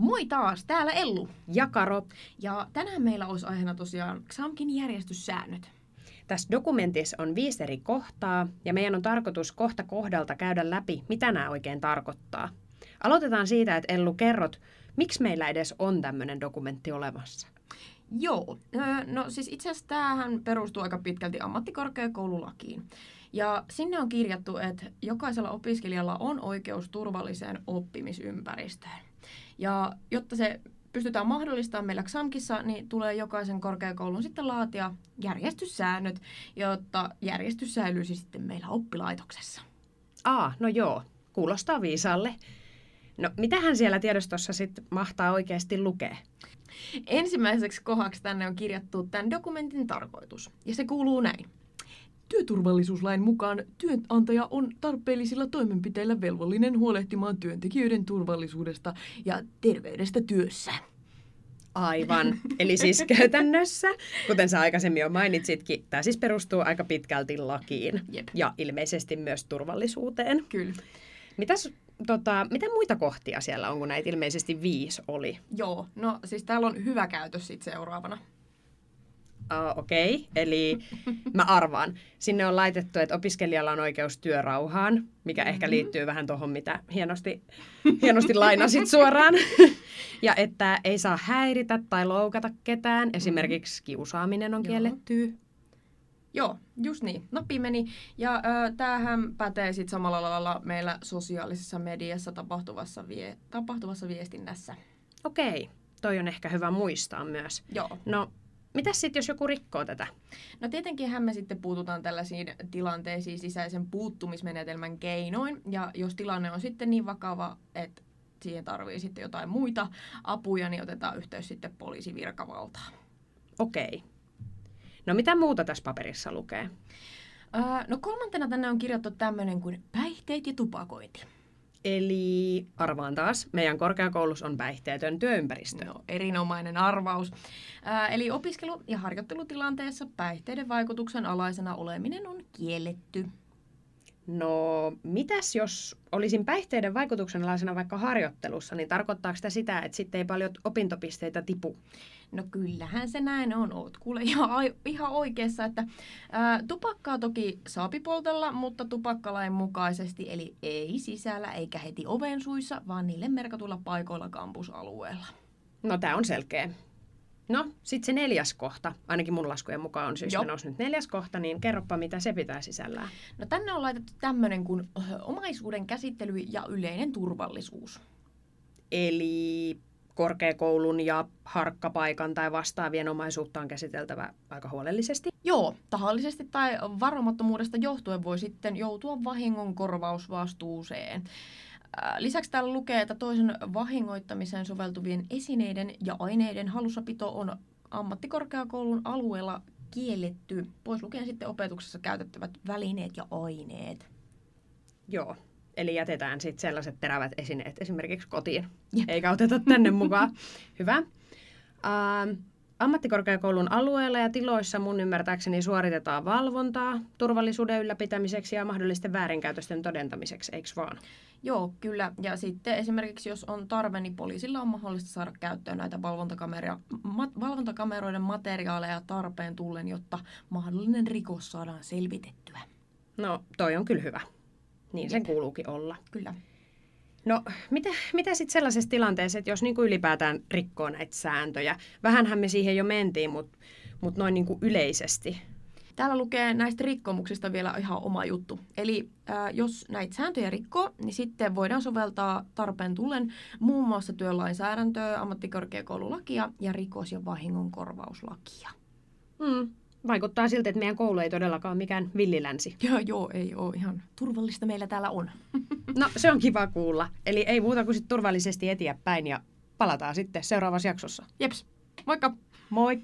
Moi taas, täällä Ellu. Ja Karo, Ja tänään meillä olisi aiheena tosiaan XAMKin järjestyssäännöt. tässä dokumentissa on viisi eri kohtaa ja meidän on tarkoitus kohta kohdalta käydä läpi, mitä nämä oikein tarkoittaa. Aloitetaan siitä, että Ellu kerrot, miksi meillä edes on tämmöinen dokumentti olemassa. Joo, no siis itse asiassa tämähän perustuu aika pitkälti ammattikorkeakoululakiin. Ja sinne on kirjattu, että jokaisella opiskelijalla on oikeus turvalliseen oppimisympäristöön. Ja jotta se pystytään mahdollistamaan meillä XAMKissa, niin tulee jokaisen korkeakoulun sitten laatia järjestyssäännöt, jotta järjestys säilyisi sitten meillä oppilaitoksessa. Aa, no joo, kuulostaa viisaalle. No, mitähän siellä tiedostossa sitten mahtaa oikeasti lukea? Ensimmäiseksi kohdaksi tänne on kirjattu tämän dokumentin tarkoitus, ja se kuuluu näin. Työturvallisuuslain mukaan työnantaja on tarpeellisilla toimenpiteillä velvollinen huolehtimaan työntekijöiden turvallisuudesta ja terveydestä työssä. Aivan. Eli siis käytännössä, kuten sä aikaisemmin jo mainitsitkin, tämä siis perustuu aika pitkälti lakiin Jep. ja ilmeisesti myös turvallisuuteen. Kyllä. Mitäs, tota, mitä muita kohtia siellä on, kun näitä ilmeisesti viisi oli? Joo, no siis täällä on hyvä käytös sitten seuraavana. Uh, Okei, okay. eli mä arvaan. Sinne on laitettu, että opiskelijalla on oikeus työrauhaan, mikä mm-hmm. ehkä liittyy vähän tuohon, mitä hienosti, hienosti lainasit suoraan. ja että ei saa häiritä tai loukata ketään. Esimerkiksi kiusaaminen on Joo. kielletty. Joo, just niin. Nappi meni. Ja ö, tämähän pätee sitten samalla lailla meillä sosiaalisessa mediassa tapahtuvassa, vie- tapahtuvassa viestinnässä. Okei, toi on ehkä hyvä muistaa myös. Joo. No, mitäs sitten, jos joku rikkoo tätä? No tietenkinhän me sitten puututaan tällaisiin tilanteisiin sisäisen puuttumismenetelmän keinoin. Ja jos tilanne on sitten niin vakava, että siihen tarvii sitten jotain muita apuja, niin otetaan yhteys sitten poliisivirkavaltaan. Okei. No, mitä muuta tässä paperissa lukee? Öö, no kolmantena tänne on kirjattu tämmöinen kuin päihteet ja tupakointi. Eli arvaan taas, meidän korkeakoulussa on päihteetön työympäristö. No, erinomainen arvaus. Ää, eli opiskelu- ja harjoittelutilanteessa päihteiden vaikutuksen alaisena oleminen on kielletty. No, mitäs jos olisin päihteiden vaikutuksen alaisena vaikka harjoittelussa, niin tarkoittaako sitä sitä, että sitten ei paljon opintopisteitä tipu? No kyllähän se näin on. Oot kuule ihan, ihan oikeassa, että ää, tupakkaa toki saapi poltella, mutta tupakkalain mukaisesti, eli ei sisällä eikä heti oven suissa, vaan niille merkatuilla paikoilla kampusalueella. No, tämä on selkeä. No, sitten se neljäs kohta, ainakin mun laskujen mukaan on siis menossa nyt neljäs kohta, niin kerropa mitä se pitää sisällään. No tänne on laitettu tämmöinen kuin omaisuuden käsittely ja yleinen turvallisuus. Eli korkeakoulun ja harkkapaikan tai vastaavien omaisuutta on käsiteltävä aika huolellisesti. Joo, tahallisesti tai varomattomuudesta johtuen voi sitten joutua vahingon korvausvastuuseen. Ää, Lisäksi täällä lukee, että toisen vahingoittamiseen soveltuvien esineiden ja aineiden hallussapito on ammattikorkeakoulun alueella kielletty, pois lukien sitten opetuksessa käytettävät välineet ja aineet. Joo. Eli jätetään sitten sellaiset terävät esineet esimerkiksi kotiin, Jep. eikä oteta tänne mukaan. Hyvä. Ähm, ammattikorkeakoulun alueella ja tiloissa mun ymmärtääkseni suoritetaan valvontaa turvallisuuden ylläpitämiseksi ja mahdollisten väärinkäytösten todentamiseksi, eikö vaan? Joo, kyllä. Ja sitten esimerkiksi jos on tarve, niin poliisilla on mahdollista saada käyttöön näitä valvontakamera, ma, valvontakameroiden materiaaleja tarpeen tullen, jotta mahdollinen rikos saadaan selvitettyä. No, toi on kyllä hyvä. Niin sen Jep. kuuluukin olla. Kyllä. No, mitä, mitä sitten sellaisessa tilanteessa, että jos niinku ylipäätään rikkoo näitä sääntöjä? Vähänhän me siihen jo mentiin, mutta mut noin niinku yleisesti. Täällä lukee näistä rikkomuksista vielä ihan oma juttu. Eli ää, jos näitä sääntöjä rikkoo, niin sitten voidaan soveltaa tarpeen tullen muun muassa työlainsäädäntöä, ammattikorkeakoululakia ja rikos- ja vahingonkorvauslakia. Mm. Vaikuttaa siltä, että meidän koulu ei todellakaan ole mikään villilänsi. Joo, joo, ei ole ihan turvallista meillä täällä on. No, se on kiva kuulla. Eli ei muuta kuin sit turvallisesti eteenpäin ja palataan sitten seuraavassa jaksossa. Jeps, moikka! Moi!